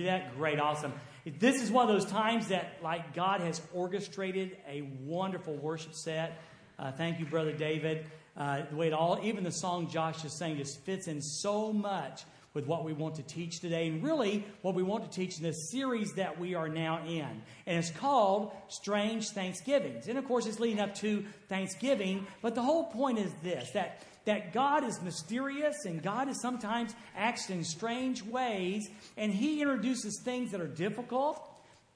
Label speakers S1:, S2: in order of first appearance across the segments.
S1: do that? Great, awesome. This is one of those times that, like, God has orchestrated a wonderful worship set. Uh, thank you, Brother David. Uh, the way it all, even the song Josh is saying, just fits in so much with what we want to teach today, and really what we want to teach in this series that we are now in. And it's called Strange Thanksgivings. And of course, it's leading up to Thanksgiving, but the whole point is this that that God is mysterious and God is sometimes acts in strange ways, and He introduces things that are difficult,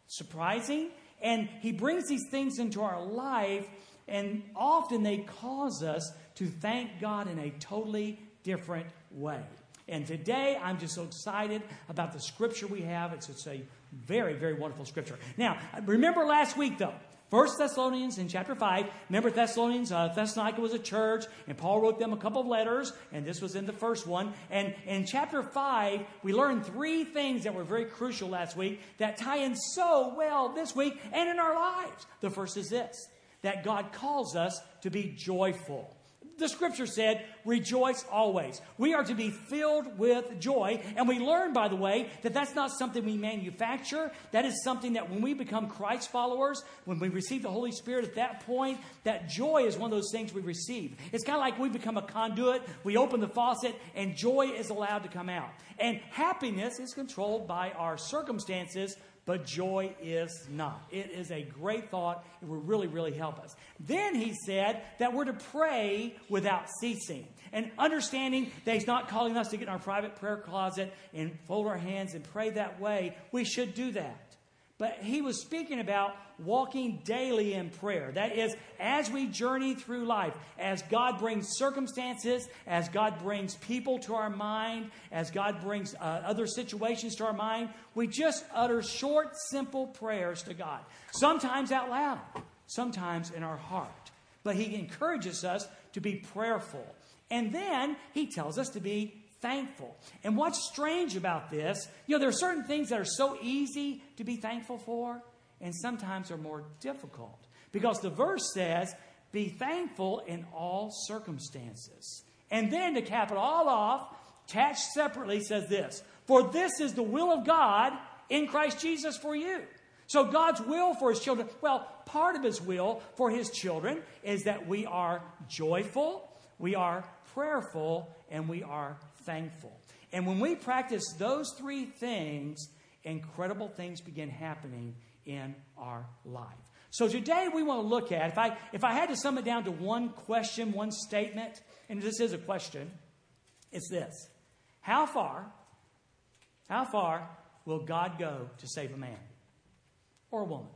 S1: surprising, and He brings these things into our life, and often they cause us to thank God in a totally different way. And today, I'm just so excited about the scripture we have. It's, it's a very, very wonderful scripture. Now, remember last week, though, First Thessalonians in chapter 5. Remember Thessalonians, uh, Thessalonica was a church, and Paul wrote them a couple of letters, and this was in the first one. And in chapter 5, we learned three things that were very crucial last week that tie in so well this week and in our lives. The first is this that God calls us to be joyful the scripture said, rejoice always. We are to be filled with joy. And we learn, by the way, that that's not something we manufacture. That is something that when we become Christ followers, when we receive the Holy Spirit at that point, that joy is one of those things we receive. It's kind of like we become a conduit. We open the faucet and joy is allowed to come out. And happiness is controlled by our circumstances but joy is not. It is a great thought. It will really, really help us. Then he said that we're to pray without ceasing. And understanding that he's not calling us to get in our private prayer closet and fold our hands and pray that way, we should do that. But he was speaking about walking daily in prayer. That is, as we journey through life, as God brings circumstances, as God brings people to our mind, as God brings uh, other situations to our mind, we just utter short, simple prayers to God. Sometimes out loud, sometimes in our heart. But he encourages us to be prayerful. And then he tells us to be thankful. And what's strange about this, you know, there are certain things that are so easy to be thankful for, and sometimes are more difficult. Because the verse says, be thankful in all circumstances. And then to cap it all off, attached separately says this For this is the will of God in Christ Jesus for you. So, God's will for his children, well, part of his will for his children is that we are joyful, we are prayerful, and we are thankful. And when we practice those three things, incredible things begin happening in our life. So today we want to look at, if I, if I had to sum it down to one question, one statement, and this is a question, it's this. How far, how far will God go to save a man or a woman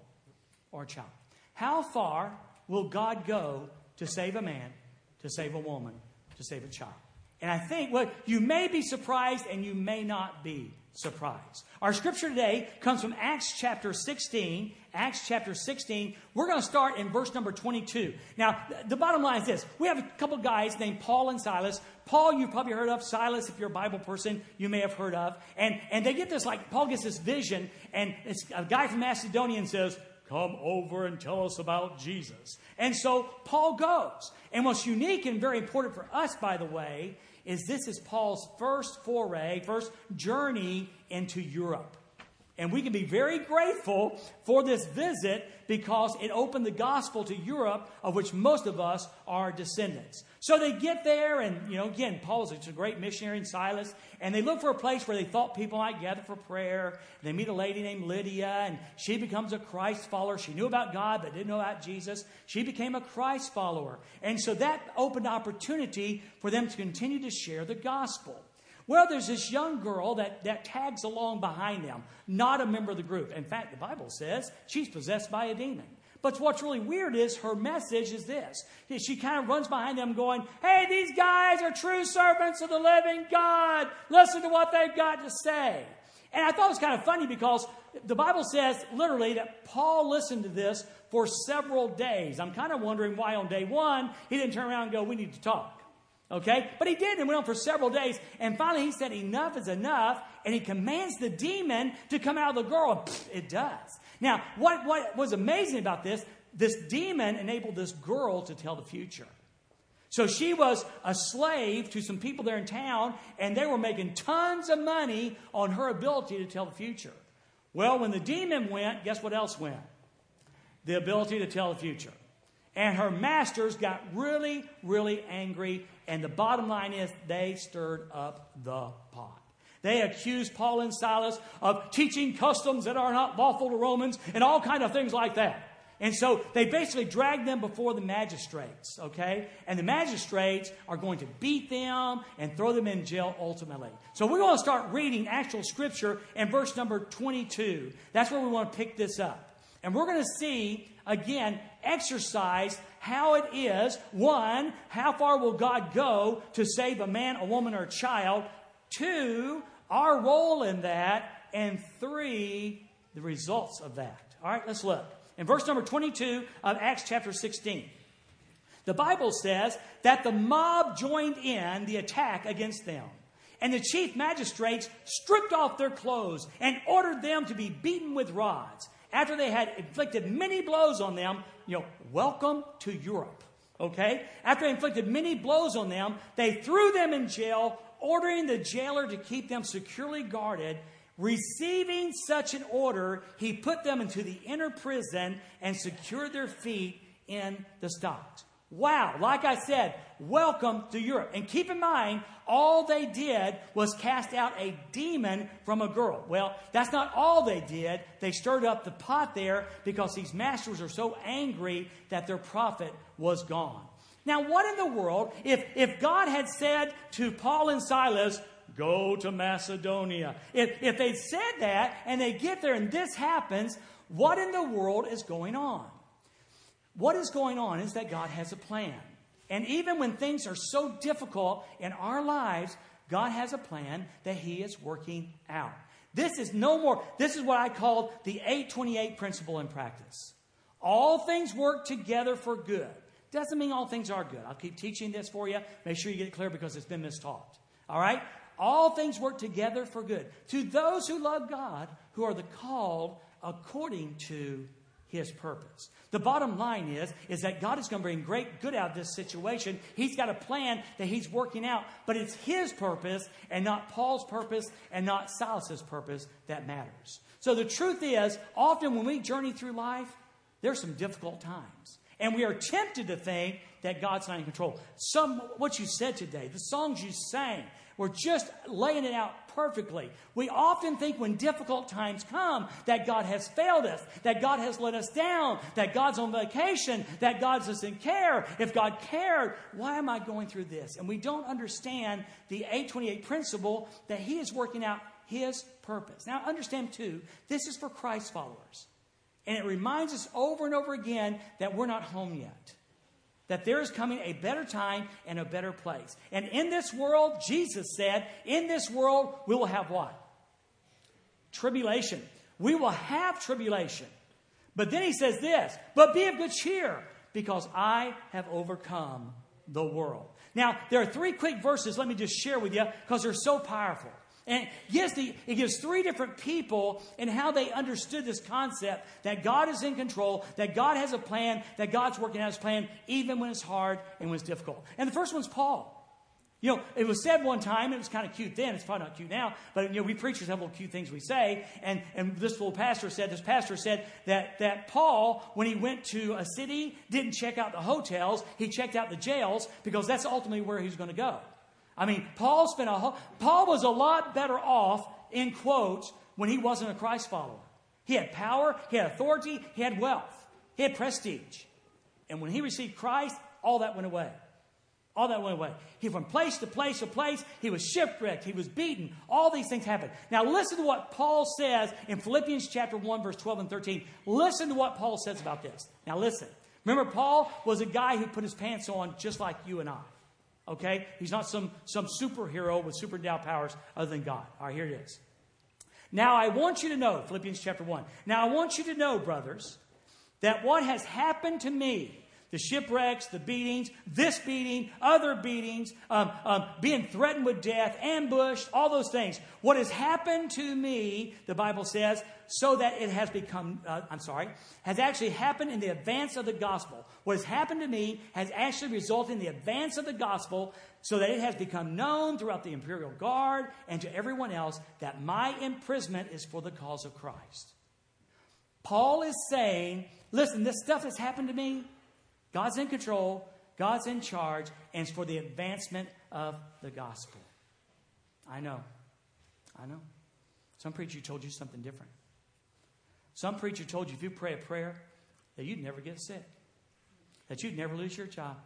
S1: or a child? How far will God go to save a man, to save a woman, to save a child? And I think, well, you may be surprised and you may not be surprised. Our scripture today comes from Acts chapter 16. Acts chapter 16. We're going to start in verse number 22. Now, the bottom line is this we have a couple guys named Paul and Silas. Paul, you've probably heard of. Silas, if you're a Bible person, you may have heard of. And, and they get this, like, Paul gets this vision, and a guy from Macedonia says, Come over and tell us about Jesus. And so Paul goes. And what's unique and very important for us, by the way, is this is Paul's first foray, first journey into Europe. And we can be very grateful for this visit because it opened the gospel to Europe, of which most of us are descendants. So they get there, and, you know, again, Paul's a great missionary in Silas, and they look for a place where they thought people might gather for prayer. They meet a lady named Lydia, and she becomes a Christ follower. She knew about God, but didn't know about Jesus. She became a Christ follower. And so that opened opportunity for them to continue to share the gospel. Well, there's this young girl that, that tags along behind them, not a member of the group. In fact, the Bible says she's possessed by a demon. But what's really weird is her message is this. She kind of runs behind them going, Hey, these guys are true servants of the living God. Listen to what they've got to say. And I thought it was kind of funny because the Bible says literally that Paul listened to this for several days. I'm kind of wondering why on day one he didn't turn around and go, We need to talk. Okay? But he did and went on for several days. And finally he said, Enough is enough. And he commands the demon to come out of the girl. It does. Now, what, what was amazing about this, this demon enabled this girl to tell the future. So she was a slave to some people there in town, and they were making tons of money on her ability to tell the future. Well, when the demon went, guess what else went? The ability to tell the future. And her masters got really, really angry. And the bottom line is they stirred up the pot. They accused Paul and Silas of teaching customs that are not lawful to Romans and all kind of things like that. And so they basically dragged them before the magistrates, okay? And the magistrates are going to beat them and throw them in jail ultimately. So we're going to start reading actual scripture in verse number 22. That's where we want to pick this up. And we're going to see, again, exercise how it is. One, how far will God go to save a man, a woman, or a child? Two, our role in that. And three, the results of that. All right, let's look. In verse number 22 of Acts chapter 16, the Bible says that the mob joined in the attack against them. And the chief magistrates stripped off their clothes and ordered them to be beaten with rods. After they had inflicted many blows on them, you know, welcome to Europe. Okay? After they inflicted many blows on them, they threw them in jail, ordering the jailer to keep them securely guarded. Receiving such an order, he put them into the inner prison and secured their feet in the stocks. Wow, like I said, welcome to Europe. And keep in mind, all they did was cast out a demon from a girl. Well, that's not all they did. They stirred up the pot there because these masters are so angry that their profit was gone. Now, what in the world, if, if God had said to Paul and Silas, go to Macedonia, if, if they'd said that and they get there and this happens, what in the world is going on? What is going on is that God has a plan. And even when things are so difficult in our lives, God has a plan that He is working out. This is no more, this is what I call the 828 principle in practice. All things work together for good. Doesn't mean all things are good. I'll keep teaching this for you. Make sure you get it clear because it's been mistaught. All right? All things work together for good. To those who love God, who are the called according to his purpose. The bottom line is, is that God is going to bring great good out of this situation. He's got a plan that he's working out, but it's his purpose and not Paul's purpose and not Silas's purpose that matters. So the truth is, often when we journey through life, there's some difficult times. And we are tempted to think that God's not in control. Some what you said today, the songs you sang, were just laying it out perfectly. We often think when difficult times come that God has failed us, that God has let us down, that God's on vacation, that God doesn't care. If God cared, why am I going through this? And we don't understand the 828 principle that He is working out His purpose. Now, understand too, this is for Christ followers. And it reminds us over and over again that we're not home yet that there is coming a better time and a better place. And in this world, Jesus said, in this world, we will have what? Tribulation. We will have tribulation. But then he says this, but be of good cheer, because I have overcome the world. Now, there are three quick verses, let me just share with you, because they're so powerful. And yes, the, it gives three different people and how they understood this concept that God is in control, that God has a plan, that God's working out his plan, even when it's hard and when it's difficult. And the first one's Paul. You know, it was said one time, it was kind of cute then, it's probably not cute now, but you know, we preachers have little cute things we say. And, and this little pastor said, this pastor said that, that Paul, when he went to a city, didn't check out the hotels, he checked out the jails because that's ultimately where he's going to go. I mean, Paul spent a whole, Paul was a lot better off, in quotes, when he wasn't a Christ follower. He had power, he had authority, he had wealth, he had prestige. And when he received Christ, all that went away. All that went away. He from place to place to place. He was shipwrecked. He was beaten. All these things happened. Now listen to what Paul says in Philippians chapter 1, verse 12 and 13. Listen to what Paul says about this. Now listen. Remember, Paul was a guy who put his pants on just like you and I. Okay? He's not some, some superhero with super endowed powers other than God. All right, here it is. Now I want you to know, Philippians chapter 1. Now I want you to know, brothers, that what has happened to me, the shipwrecks, the beatings, this beating, other beatings, um, um, being threatened with death, ambushed, all those things. What has happened to me, the Bible says, so that it has become, uh, I'm sorry, has actually happened in the advance of the gospel. What has happened to me has actually resulted in the advance of the gospel so that it has become known throughout the imperial guard and to everyone else that my imprisonment is for the cause of Christ. Paul is saying, listen, this stuff that's happened to me, God's in control, God's in charge, and it's for the advancement of the gospel. I know. I know. Some preacher told you something different. Some preacher told you if you pray a prayer that you'd never get sick, that you'd never lose your job,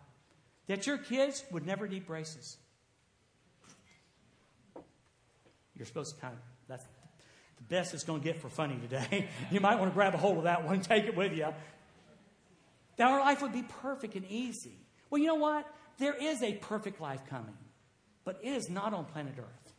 S1: that your kids would never need braces. You're supposed to kind of, that's the best it's going to get for funny today. you might want to grab a hold of that one, take it with you. That our life would be perfect and easy. Well, you know what? There is a perfect life coming, but it is not on planet Earth.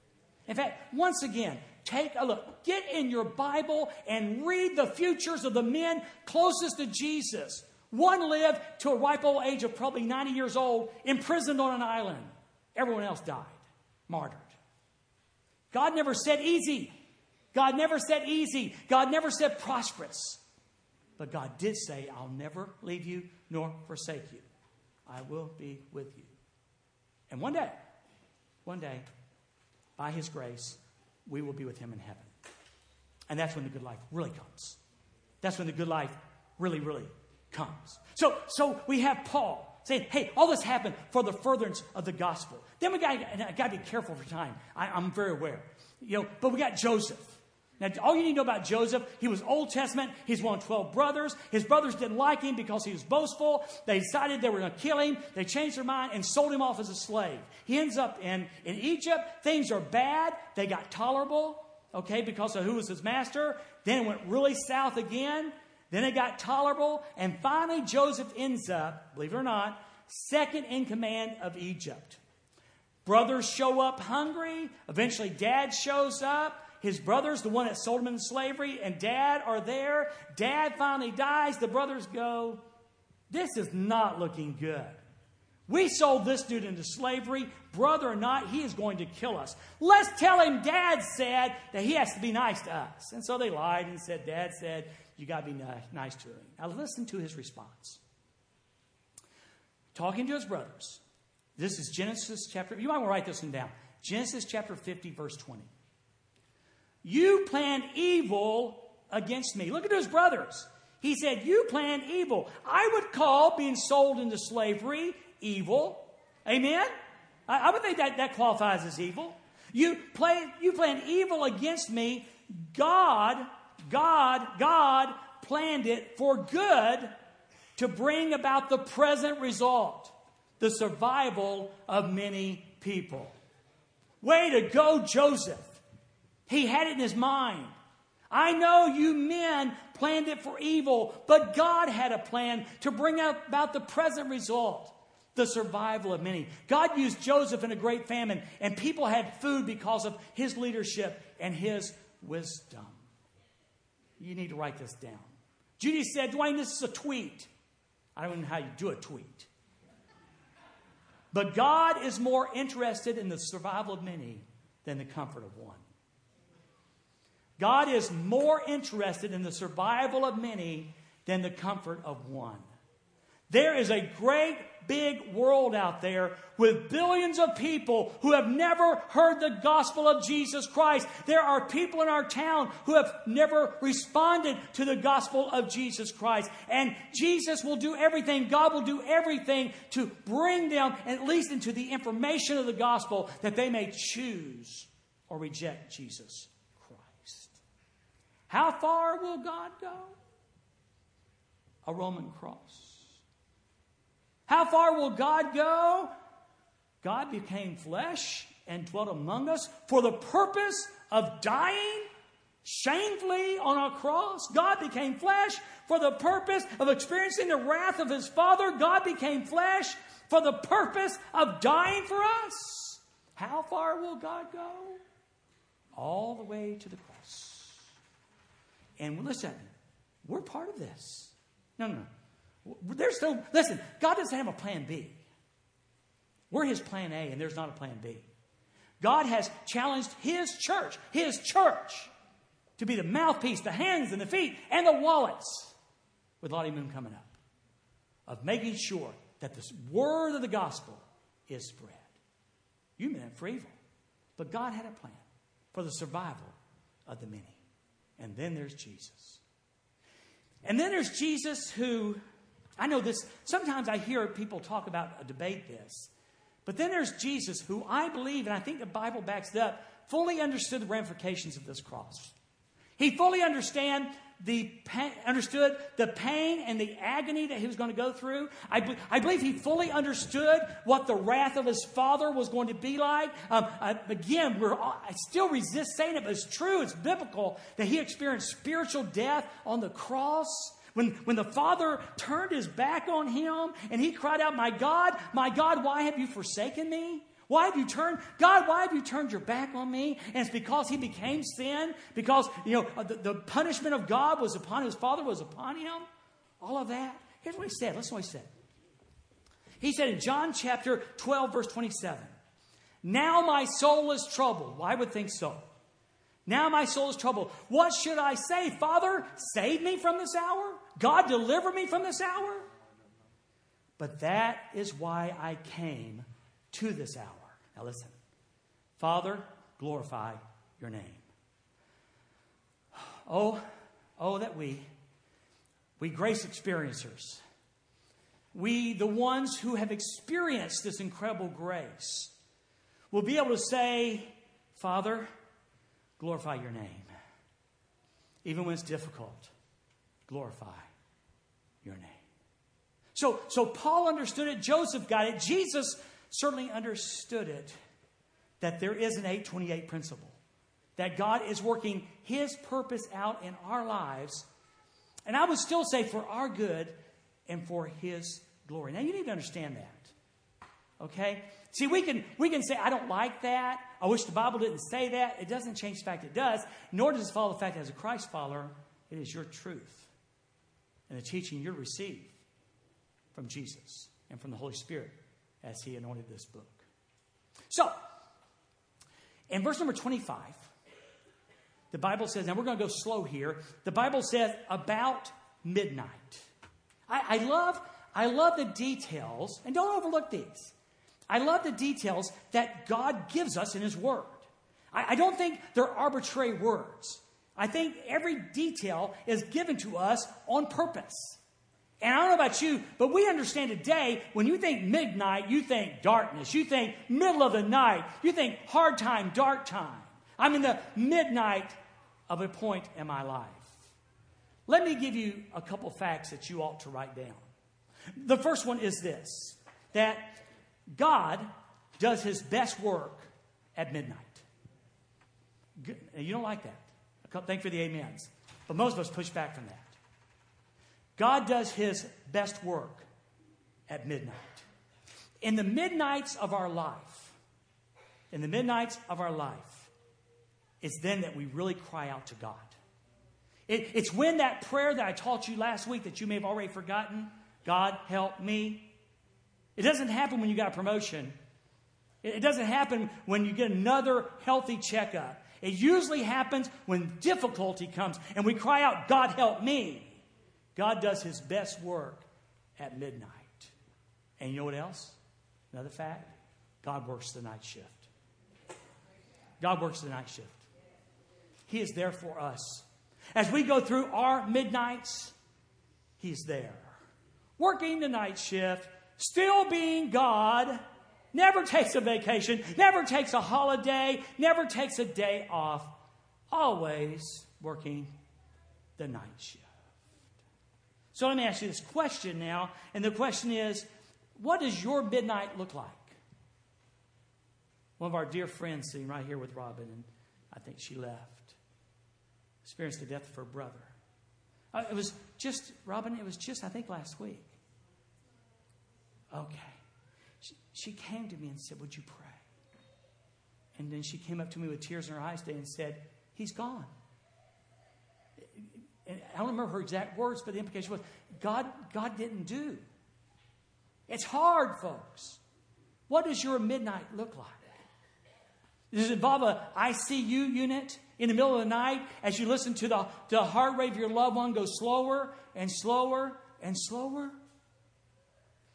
S1: In fact, once again, take a look. Get in your Bible and read the futures of the men closest to Jesus. One lived to a ripe old age of probably 90 years old, imprisoned on an island. Everyone else died, martyred. God never said easy. God never said easy. God never said prosperous. But God did say, I'll never leave you nor forsake you. I will be with you. And one day, one day, by His grace, we will be with Him in heaven. And that's when the good life really comes. That's when the good life really, really comes. So, so we have Paul saying, hey, all this happened for the furtherance of the gospel. Then we got, got to be careful for time. I, I'm very aware. You know, but we got Joseph. Now, all you need to know about Joseph, he was Old Testament. He's one of 12 brothers. His brothers didn't like him because he was boastful. They decided they were going to kill him. They changed their mind and sold him off as a slave. He ends up in, in Egypt. Things are bad. They got tolerable, okay, because of who was his master. Then it went really south again. Then it got tolerable. And finally, Joseph ends up, believe it or not, second in command of Egypt. Brothers show up hungry. Eventually, dad shows up. His brothers, the one that sold him into slavery, and dad are there. Dad finally dies. The brothers go, This is not looking good. We sold this dude into slavery. Brother or not, he is going to kill us. Let's tell him dad said that he has to be nice to us. And so they lied and said, Dad said, You got to be nice to him. Now listen to his response. Talking to his brothers. This is Genesis chapter, you might want to write this one down. Genesis chapter 50, verse 20. You planned evil against me. Look at his brothers. He said, You planned evil. I would call being sold into slavery evil. Amen? I, I would think that, that qualifies as evil. You, play, you planned evil against me. God, God, God planned it for good to bring about the present result the survival of many people. Way to go, Joseph. He had it in his mind. I know you men planned it for evil, but God had a plan to bring about the present result the survival of many. God used Joseph in a great famine, and people had food because of his leadership and his wisdom. You need to write this down. Judy said, Dwayne, this is a tweet. I don't know how you do a tweet. But God is more interested in the survival of many than the comfort of one. God is more interested in the survival of many than the comfort of one. There is a great big world out there with billions of people who have never heard the gospel of Jesus Christ. There are people in our town who have never responded to the gospel of Jesus Christ. And Jesus will do everything, God will do everything to bring them at least into the information of the gospel that they may choose or reject Jesus how far will God go? A Roman cross. How far will God go? God became flesh and dwelt among us for the purpose of dying shamefully on a cross. God became flesh for the purpose of experiencing the wrath of his Father. God became flesh for the purpose of dying for us. How far will God go? All the way to the cross. And listen, we're part of this. No, no, no. There's still, listen, God doesn't have a plan B. We're his plan A, and there's not a plan B. God has challenged his church, his church, to be the mouthpiece, the hands and the feet, and the wallets with Lottie Moon coming up, of making sure that the word of the gospel is spread. You meant for evil, but God had a plan for the survival of the many. And then there's Jesus. And then there's Jesus who, I know this, sometimes I hear people talk about, a debate this, but then there's Jesus who I believe, and I think the Bible backs it up, fully understood the ramifications of this cross. He fully understand the pain, understood the pain and the agony that he was going to go through. I, I believe he fully understood what the wrath of his father was going to be like. Um, I, again, we're, I still resist saying it, but it's true, it's biblical that he experienced spiritual death on the cross. When, when the father turned his back on him and he cried out, My God, my God, why have you forsaken me? Why have you turned, God, why have you turned your back on me? And it's because he became sin, because, you know, the, the punishment of God was upon his father, was upon him. All of that. Here's what he said. Listen to what he said. He said in John chapter 12, verse 27, Now my soul is troubled. Why would think so? Now my soul is troubled. What should I say? Father, save me from this hour? God, deliver me from this hour? But that is why I came to this hour. Now listen. Father, glorify your name. Oh, oh, that we, we grace experiencers, we, the ones who have experienced this incredible grace, will be able to say, Father, glorify your name. Even when it's difficult, glorify your name. So, so Paul understood it, Joseph got it, Jesus certainly understood it that there is an 828 principle, that God is working His purpose out in our lives, and I would still say for our good and for His glory. Now, you need to understand that. Okay? See, we can, we can say, I don't like that. I wish the Bible didn't say that. It doesn't change the fact it does, nor does it follow the fact that as a Christ follower, it is your truth and the teaching you receive from Jesus and from the Holy Spirit as he anointed this book. So, in verse number 25, the Bible says, now we're going to go slow here. The Bible says about midnight. I, I, love, I love the details, and don't overlook these. I love the details that God gives us in His Word. I, I don't think they're arbitrary words. I think every detail is given to us on purpose. And I don't know about you, but we understand today when you think midnight, you think darkness. You think middle of the night. You think hard time, dark time. I'm in the midnight of a point in my life. Let me give you a couple facts that you ought to write down. The first one is this that God does his best work at midnight. You don't like that. Thank you for the amens. But most of us push back from that. God does his best work at midnight. In the midnights of our life, in the midnights of our life, it's then that we really cry out to God. It, it's when that prayer that I taught you last week that you may have already forgotten God, help me. It doesn't happen when you got a promotion. It doesn't happen when you get another healthy checkup. It usually happens when difficulty comes and we cry out, God, help me. God does his best work at midnight. And you know what else? Another fact God works the night shift. God works the night shift. He is there for us. As we go through our midnights, He's there. Working the night shift, still being God, never takes a vacation, never takes a holiday, never takes a day off, always working the night shift. So let me ask you this question now. And the question is what does your midnight look like? One of our dear friends sitting right here with Robin, and I think she left, experienced the death of her brother. Uh, it was just, Robin, it was just, I think, last week. Okay. She, she came to me and said, Would you pray? And then she came up to me with tears in her eyes today and said, He's gone. I don't remember her exact words, but the implication was God, God didn't do. It's hard, folks. What does your midnight look like? Does it involve a ICU unit in the middle of the night as you listen to the, the heart rate of your loved one go slower and slower and slower?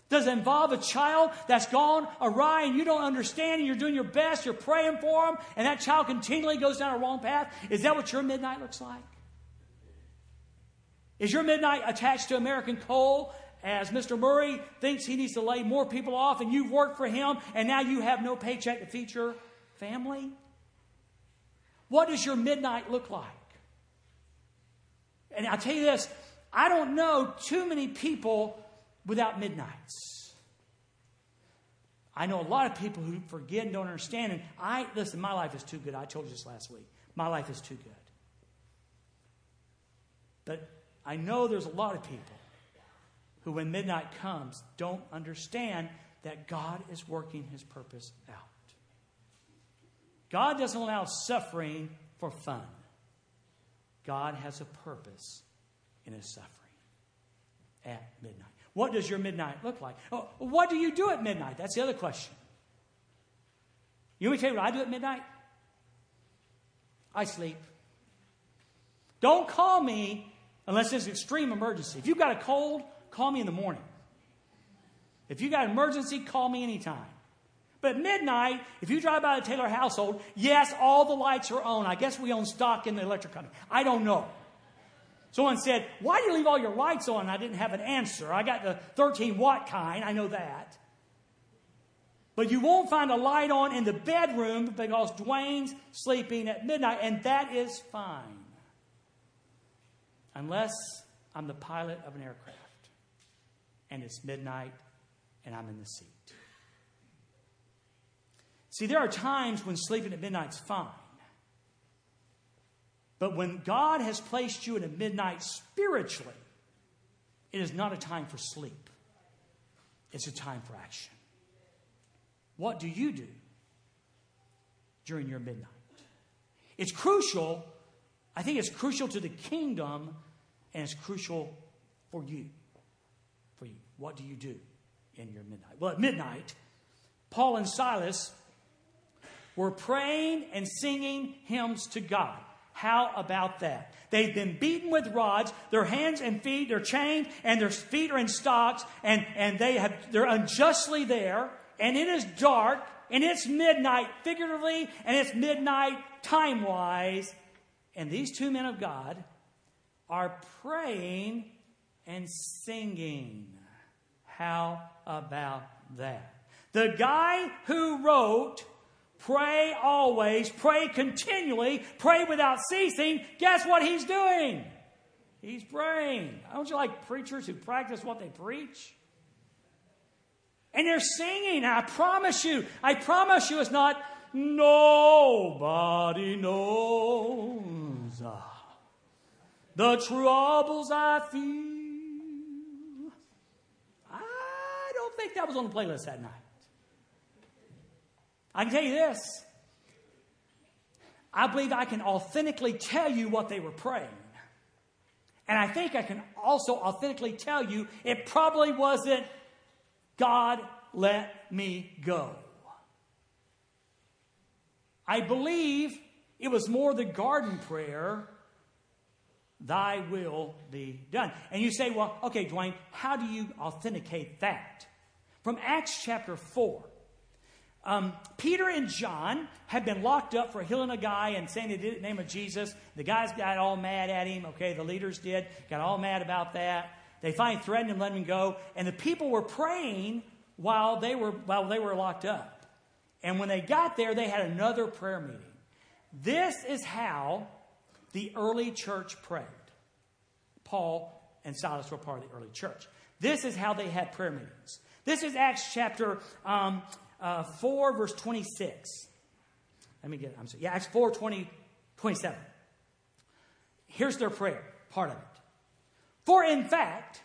S1: Does it involve a child that's gone awry and you don't understand and you're doing your best, you're praying for them, and that child continually goes down a wrong path? Is that what your midnight looks like? Is your midnight attached to American coal as Mr. Murray thinks he needs to lay more people off and you've worked for him and now you have no paycheck to feed your family? What does your midnight look like? And I'll tell you this I don't know too many people without midnights. I know a lot of people who forget and don't understand. And I, listen, my life is too good. I told you this last week. My life is too good. But I know there's a lot of people who, when midnight comes, don't understand that God is working his purpose out. God doesn't allow suffering for fun. God has a purpose in his suffering at midnight. What does your midnight look like? Oh, what do you do at midnight? That's the other question. You want me to tell you what I do at midnight? I sleep. Don't call me unless it's an extreme emergency. If you've got a cold, call me in the morning. If you've got an emergency, call me anytime. But at midnight, if you drive by the Taylor household, yes, all the lights are on. I guess we own stock in the electric company. I don't know. Someone said, Why do you leave all your lights on? I didn't have an answer. I got the 13 watt kind. I know that. But you won't find a light on in the bedroom because Dwayne's sleeping at midnight, and that is fine. Unless I'm the pilot of an aircraft and it's midnight and I'm in the seat. See, there are times when sleeping at midnight's fine. But when God has placed you in a midnight spiritually, it is not a time for sleep. It's a time for action. What do you do during your midnight? It's crucial. I think it's crucial to the kingdom and it's crucial for you. For you. What do you do in your midnight? Well, at midnight, Paul and Silas were praying and singing hymns to God. How about that? They've been beaten with rods, their hands and feet are chained, and their feet are in stocks, and, and they have they're unjustly there, and it is dark, and it's midnight figuratively, and it's midnight time-wise. And these two men of God are praying and singing. How about that? The guy who wrote Pray always, pray continually, pray without ceasing. Guess what he's doing? He's praying. Don't you like preachers who practice what they preach? And they're singing. I promise you, I promise you, it's not nobody knows the troubles I feel. I don't think that was on the playlist that night. I can tell you this. I believe I can authentically tell you what they were praying. And I think I can also authentically tell you it probably wasn't God let me go. I believe it was more the garden prayer, Thy will be done. And you say, well, okay, Dwayne, how do you authenticate that? From Acts chapter 4. Um, Peter and John had been locked up for healing a guy and saying they did it in the name of Jesus. The guys got all mad at him. Okay, the leaders did. Got all mad about that. They finally threatened him, let him go. And the people were praying while they were, while they were locked up. And when they got there, they had another prayer meeting. This is how the early church prayed. Paul and Silas were part of the early church. This is how they had prayer meetings. This is Acts chapter um, uh, 4, verse 26. Let me get it. I'm sorry. Yeah, Acts 4, 20, 27. Here's their prayer, part of it. For in fact,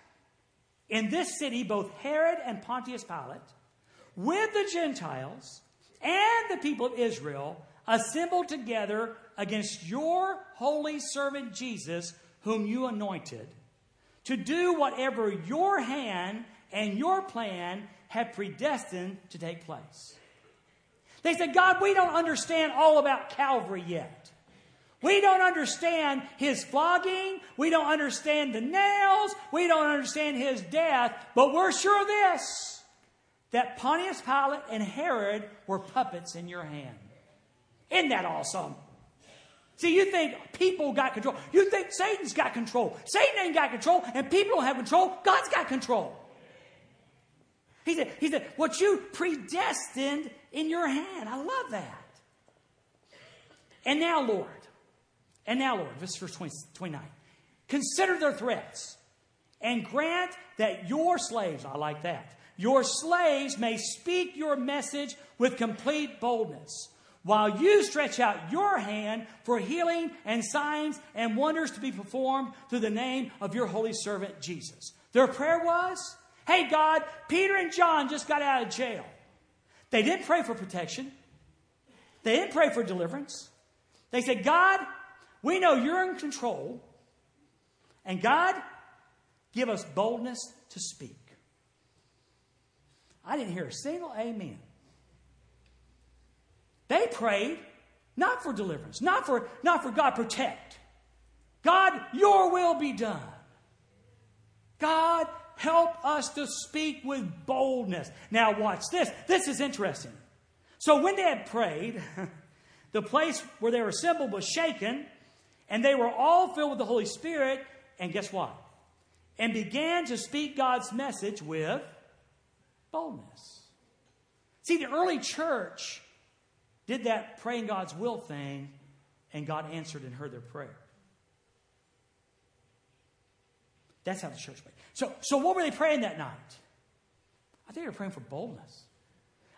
S1: in this city, both Herod and Pontius Pilate, with the Gentiles and the people of Israel, assembled together against your holy servant Jesus, whom you anointed, to do whatever your hand and your plan have predestined to take place. They said, God, we don't understand all about Calvary yet. We don't understand his flogging. We don't understand the nails. We don't understand his death. But we're sure of this that Pontius Pilate and Herod were puppets in your hand. Isn't that awesome? See, you think people got control. You think Satan's got control. Satan ain't got control, and people don't have control. God's got control. He said, he said, what you predestined in your hand. I love that. And now, Lord, and now, Lord, this is verse 20, 29. Consider their threats and grant that your slaves, I like that, your slaves may speak your message with complete boldness while you stretch out your hand for healing and signs and wonders to be performed through the name of your holy servant Jesus. Their prayer was, Hey God, Peter and John just got out of jail. They didn't pray for protection. They didn't pray for deliverance. They said, God, we know you're in control. And God, give us boldness to speak. I didn't hear a single amen. They prayed not for deliverance, not for, not for God protect. God, your will be done. God, help us to speak with boldness. Now, watch this. This is interesting. So, when they had prayed, the place where they were assembled was shaken, and they were all filled with the Holy Spirit. And guess what? And began to speak God's message with boldness. See, the early church did that praying God's will thing, and God answered and heard their prayer. That's how the church prayed. So, so what were they praying that night? I think they were praying for boldness.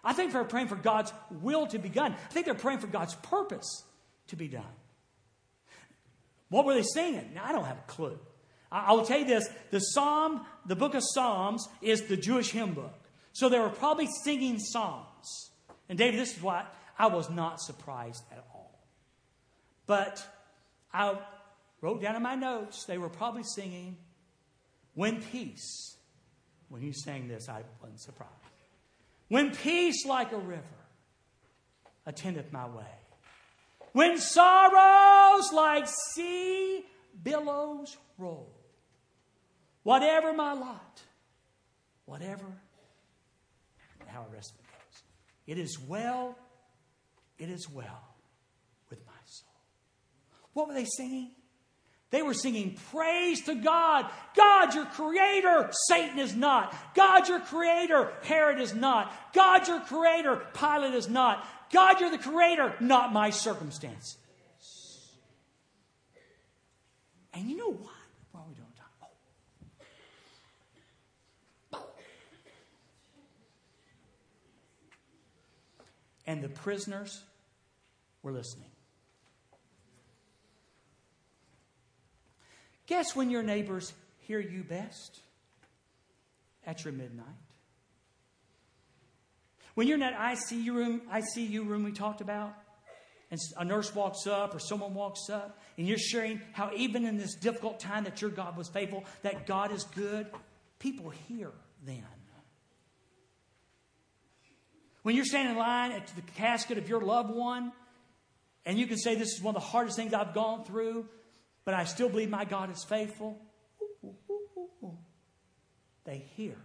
S1: I think they're praying for God's will to be done. I think they're praying for God's purpose to be done. What were they singing? Now, I don't have a clue. I, I will tell you this the Psalm, the book of Psalms, is the Jewish hymn book. So they were probably singing psalms. And David, this is why I was not surprised at all. But I wrote down in my notes, they were probably singing, When Peace. When you sang this, I wasn't surprised. When peace like a river attendeth my way. When sorrows like sea billows roll. Whatever my lot, whatever, how the rest of it goes. It is well it is well with my soul. What were they singing? They were singing praise to God. God, your creator. Satan is not. God, your creator. Herod is not. God, your creator. Pilate is not. God, you're the creator, not my circumstances. And you know what? What are we doing? Oh. And the prisoners were listening. Guess when your neighbors hear you best? At your midnight. When you're in that ICU room, ICU room we talked about, and a nurse walks up or someone walks up, and you're sharing how even in this difficult time that your God was faithful, that God is good, people hear then. When you're standing in line at the casket of your loved one, and you can say, This is one of the hardest things I've gone through, but I still believe my God is faithful. They hear.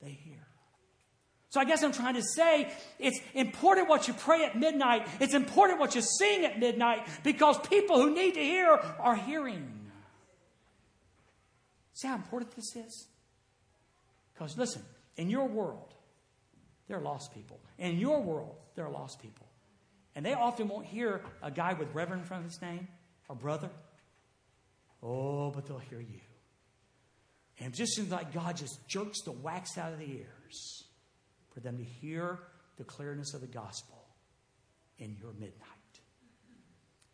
S1: They hear. So I guess I'm trying to say it's important what you pray at midnight. It's important what you sing at midnight because people who need to hear are hearing. See how important this is? Because listen, in your world, there are lost people. In your world, there are lost people. And they often won't hear a guy with Reverend in front of his name or brother. Oh, but they'll hear you. And it just seems like God just jerks the wax out of the ears for them to hear the clearness of the gospel in your midnight.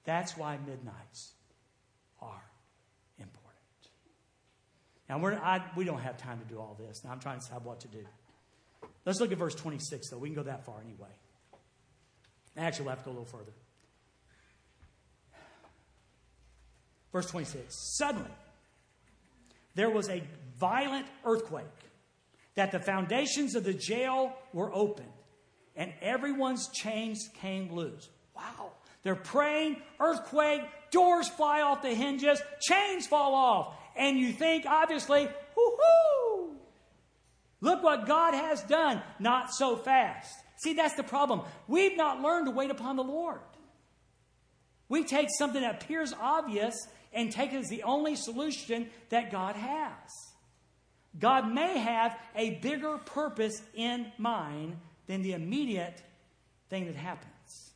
S1: That's why midnights are important. Now, I, we don't have time to do all this. Now, I'm trying to decide what to do. Let's look at verse 26, though. We can go that far anyway. Actually, we'll have to go a little further. Verse 26 Suddenly, there was a violent earthquake, that the foundations of the jail were opened, and everyone's chains came loose. Wow. They're praying, earthquake, doors fly off the hinges, chains fall off. And you think, obviously, whoo Look what God has done. Not so fast. See, that's the problem. We've not learned to wait upon the Lord. We take something that appears obvious and take it as the only solution that God has. God may have a bigger purpose in mind than the immediate thing that happens.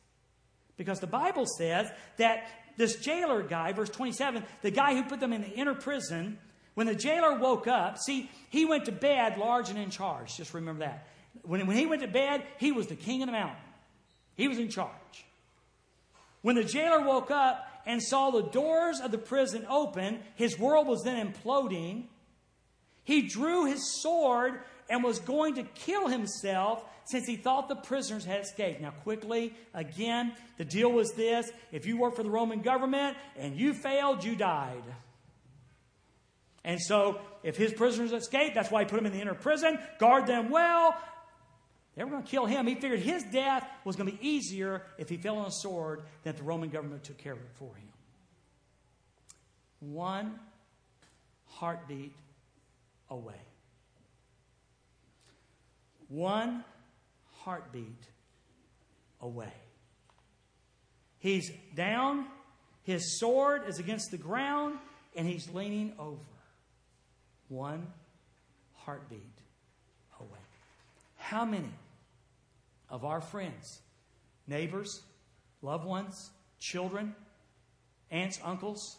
S1: Because the Bible says that this jailer guy, verse 27, the guy who put them in the inner prison, when the jailer woke up, see, he went to bed large and in charge. Just remember that. When, when he went to bed, he was the king of the mountain, he was in charge. When the jailer woke up and saw the doors of the prison open, his world was then imploding. He drew his sword and was going to kill himself since he thought the prisoners had escaped. Now, quickly, again, the deal was this if you worked for the Roman government and you failed, you died. And so, if his prisoners escaped, that's why he put them in the inner prison, guard them well. They were going to kill him. He figured his death was going to be easier if he fell on a sword than if the Roman government took care of it for him. One heartbeat away. One heartbeat away. He's down, his sword is against the ground, and he's leaning over. One heartbeat away. How many of our friends, neighbors, loved ones, children, aunts, uncles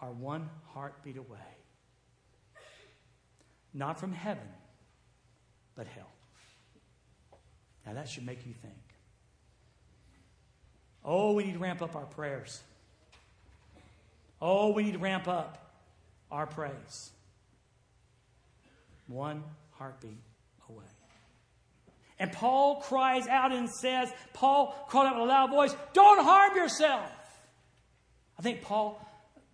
S1: are one heartbeat away? Not from heaven, but hell. Now that should make you think. Oh, we need to ramp up our prayers. Oh, we need to ramp up our praise. One heartbeat away. And Paul cries out and says, Paul called out with a loud voice, Don't harm yourself. I think Paul,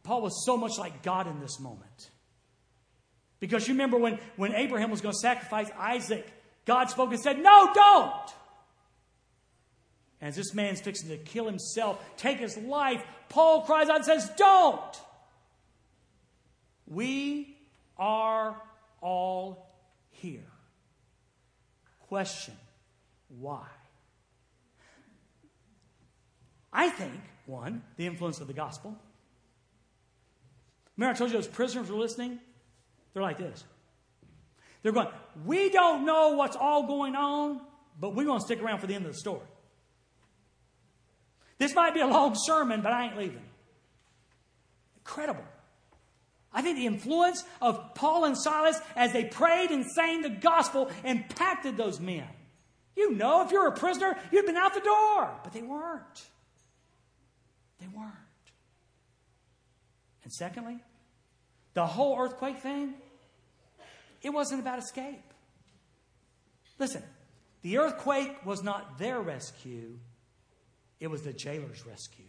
S1: Paul was so much like God in this moment. Because you remember when, when Abraham was going to sacrifice Isaac, God spoke and said, No, don't. As this man's fixing to kill himself, take his life, Paul cries out and says, Don't. We are all here. Question why? I think, one, the influence of the gospel. Remember, I told you those prisoners were listening? They're like this. They're going, We don't know what's all going on, but we're going to stick around for the end of the story. This might be a long sermon, but I ain't leaving. Incredible. I think the influence of Paul and Silas as they prayed and sang the gospel impacted those men. You know, if you're a prisoner, you'd been out the door, but they weren't. They weren't. And secondly, the whole earthquake thing it wasn't about escape. Listen, the earthquake was not their rescue, it was the jailer's rescue.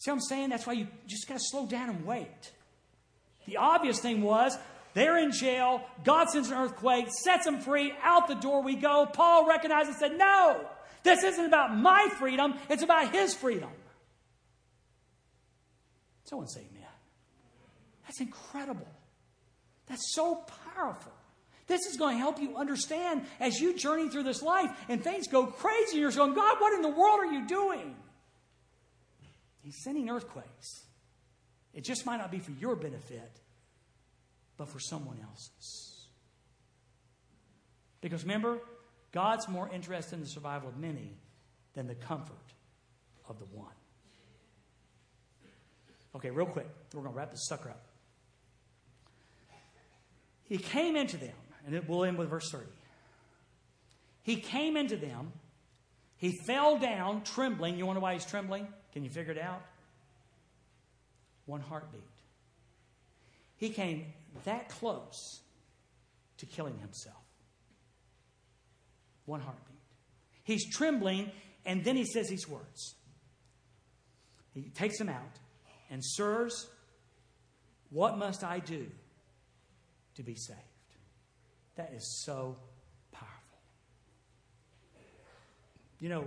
S1: See what I'm saying? That's why you just got to slow down and wait. The obvious thing was they're in jail. God sends an earthquake, sets them free. Out the door we go. Paul recognized and said, No, this isn't about my freedom, it's about his freedom. Someone say amen. That's incredible. That's so powerful. This is going to help you understand as you journey through this life and things go crazy. You're going, God, what in the world are you doing? He's sending earthquakes. It just might not be for your benefit, but for someone else's. Because remember, God's more interested in the survival of many than the comfort of the one. Okay, real quick. We're going to wrap this sucker up. He came into them, and it will end with verse 30. He came into them. He fell down trembling. You wonder why he's trembling? Can you figure it out? One heartbeat. He came that close to killing himself. One heartbeat. He's trembling, and then he says these words He takes them out and, Sirs, what must I do to be saved? That is so powerful. You know,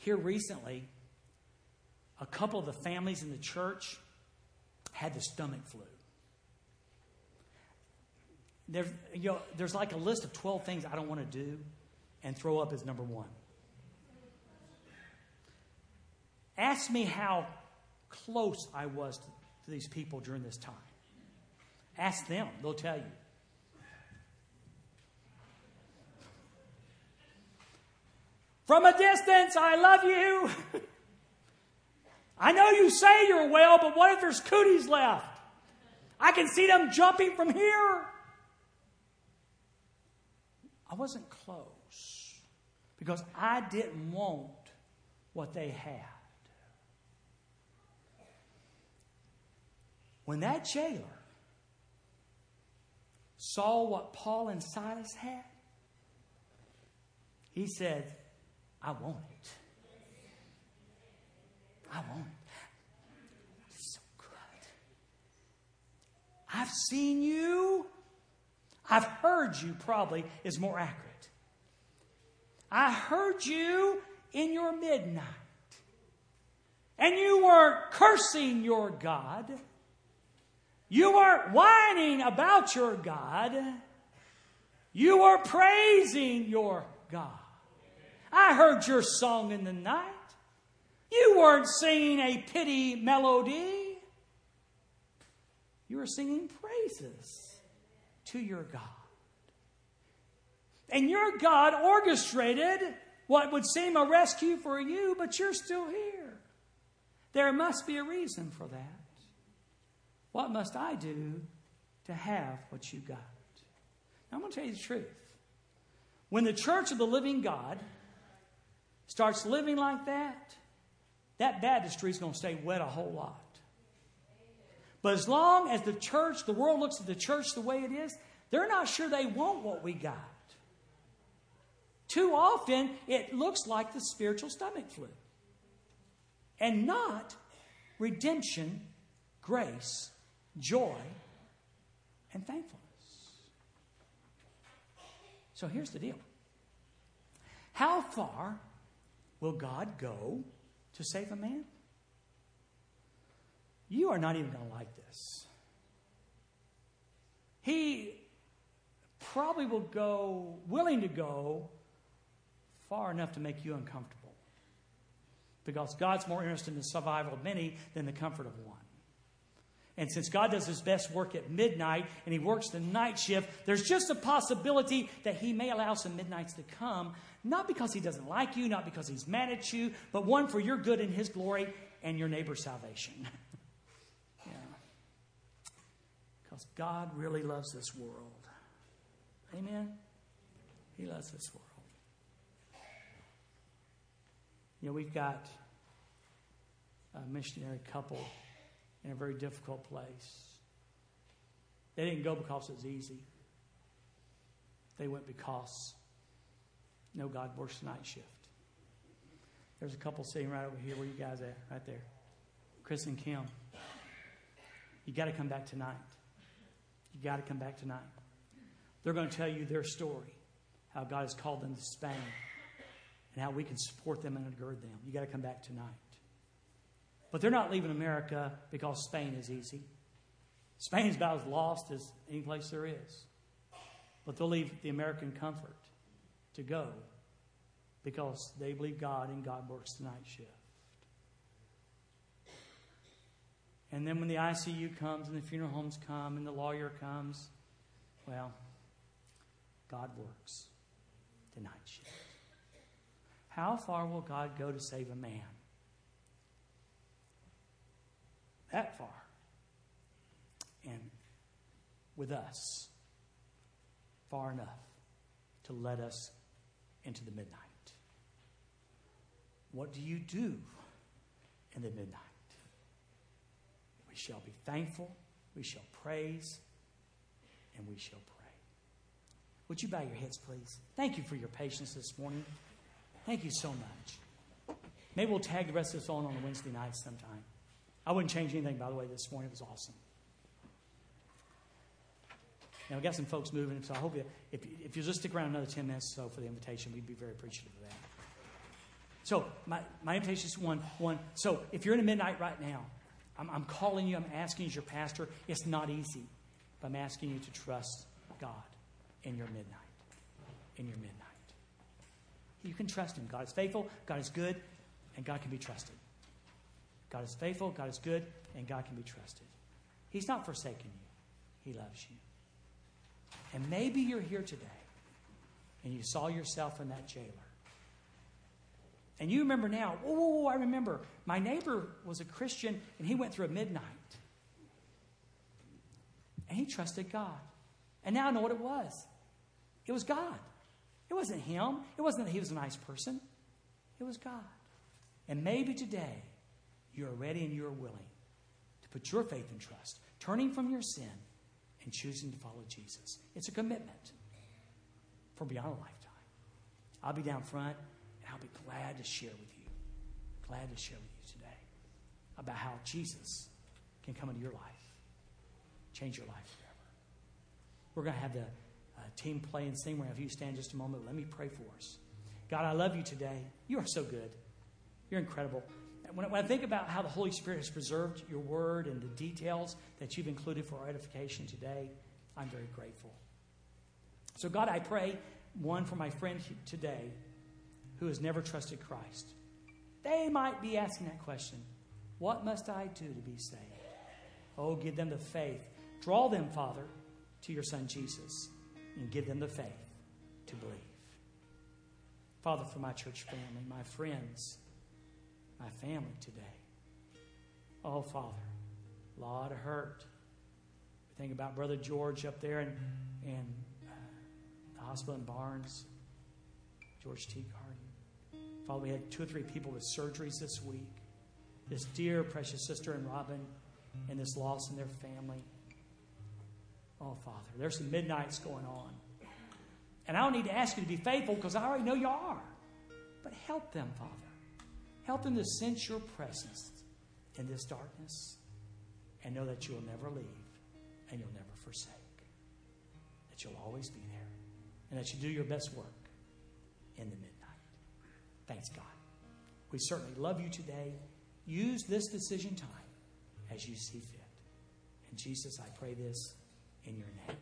S1: here recently, a couple of the families in the church had the stomach flu. There, you know, there's like a list of 12 things I don't want to do, and throw up is number one. Ask me how close I was to, to these people during this time. Ask them, they'll tell you. From a distance, I love you. I know you say you're well, but what if there's cooties left? I can see them jumping from here. I wasn't close because I didn't want what they had. When that jailer saw what Paul and Silas had, he said, I want it. I want it. So good. I've seen you. I've heard you, probably, is more accurate. I heard you in your midnight. And you weren't cursing your God. You weren't whining about your God. You were praising your God. I heard your song in the night. You weren't singing a pity melody. You were singing praises to your God. And your God orchestrated what would seem a rescue for you, but you're still here. There must be a reason for that. What must I do to have what you got? Now, I'm going to tell you the truth. When the church of the living God starts living like that, that baptistry is going to stay wet a whole lot. But as long as the church, the world looks at the church the way it is, they're not sure they want what we got. Too often, it looks like the spiritual stomach flu and not redemption, grace, joy, and thankfulness. So here's the deal How far will God go to save a man? You are not even going to like this. He probably will go, willing to go far enough to make you uncomfortable. Because God's more interested in the survival of many than the comfort of one. And since God does his best work at midnight and he works the night shift, there's just a possibility that he may allow some midnights to come, not because he doesn't like you, not because he's mad at you, but one for your good and his glory and your neighbor's salvation. yeah. Because God really loves this world. Amen? He loves this world. You know, we've got a missionary couple in a very difficult place. They didn't go because it was easy. They went because no God works night shift. There's a couple sitting right over here. Where you guys at? Right there. Chris and Kim. You got to come back tonight. You got to come back tonight. They're going to tell you their story, how God has called them to Spain, and how we can support them and undergird them. You got to come back tonight. But they're not leaving America because Spain is easy. Spain is about as lost as any place there is. But they'll leave the American comfort to go because they believe God and God works the night shift. And then when the ICU comes and the funeral homes come and the lawyer comes, well, God works the night shift. How far will God go to save a man? that far. And with us, far enough to let us into the midnight. What do you do in the midnight? We shall be thankful, we shall praise, and we shall pray. Would you bow your heads, please? Thank you for your patience this morning. Thank you so much. Maybe we'll tag the rest of this on on Wednesday night sometime. I wouldn't change anything, by the way, this morning. It was awesome. Now, we got some folks moving, so I hope you, if, if you'll just stick around another 10 minutes or so for the invitation, we'd be very appreciative of that. So, my, my invitation is one, one. So, if you're in a midnight right now, I'm, I'm calling you, I'm asking you as your pastor. It's not easy, but I'm asking you to trust God in your midnight. In your midnight. You can trust Him. God is faithful, God is good, and God can be trusted. God is faithful, God is good, and God can be trusted. He's not forsaken you, He loves you. And maybe you're here today and you saw yourself in that jailer. And you remember now, whoa, whoa, whoa, I remember. My neighbor was a Christian and he went through a midnight. And he trusted God. And now I know what it was it was God. It wasn't him, it wasn't that he was a nice person, it was God. And maybe today you are ready and you are willing to put your faith and trust, turning from your sin and choosing to follow Jesus. It's a commitment for beyond a lifetime. I'll be down front and I'll be glad to share with you, glad to share with you today about how Jesus can come into your life, change your life forever. We're going to have the uh, team play and sing. We're going to have you stand just a moment. Let me pray for us. God, I love you today. You are so good. You're incredible. When, I think about how the Holy Spirit has preserved your word and the details that you've included for our edification today, I'm very grateful. So, God, I pray, one, for my friend today who has never trusted Christ. They might be asking that question What must I do to be saved? Oh, give them the faith. Draw them, Father, to your Son Jesus, and give them the faith to believe. Father, for my church family, my friends, my family today. Oh, Father, a lot of hurt. We think about Brother George up there in, in uh, the hospital in Barnes, George T. Carden. Father, we had two or three people with surgeries this week. This dear, precious sister and Robin, and this loss in their family. Oh, Father, there's some midnights going on. And I don't need to ask you to be faithful because I already know you are. But help them, Father. Help them to sense your presence in this darkness and know that you'll never leave and you'll never forsake. That you'll always be there and that you do your best work in the midnight. Thanks, God. We certainly love you today. Use this decision time as you see fit. And Jesus, I pray this in your name.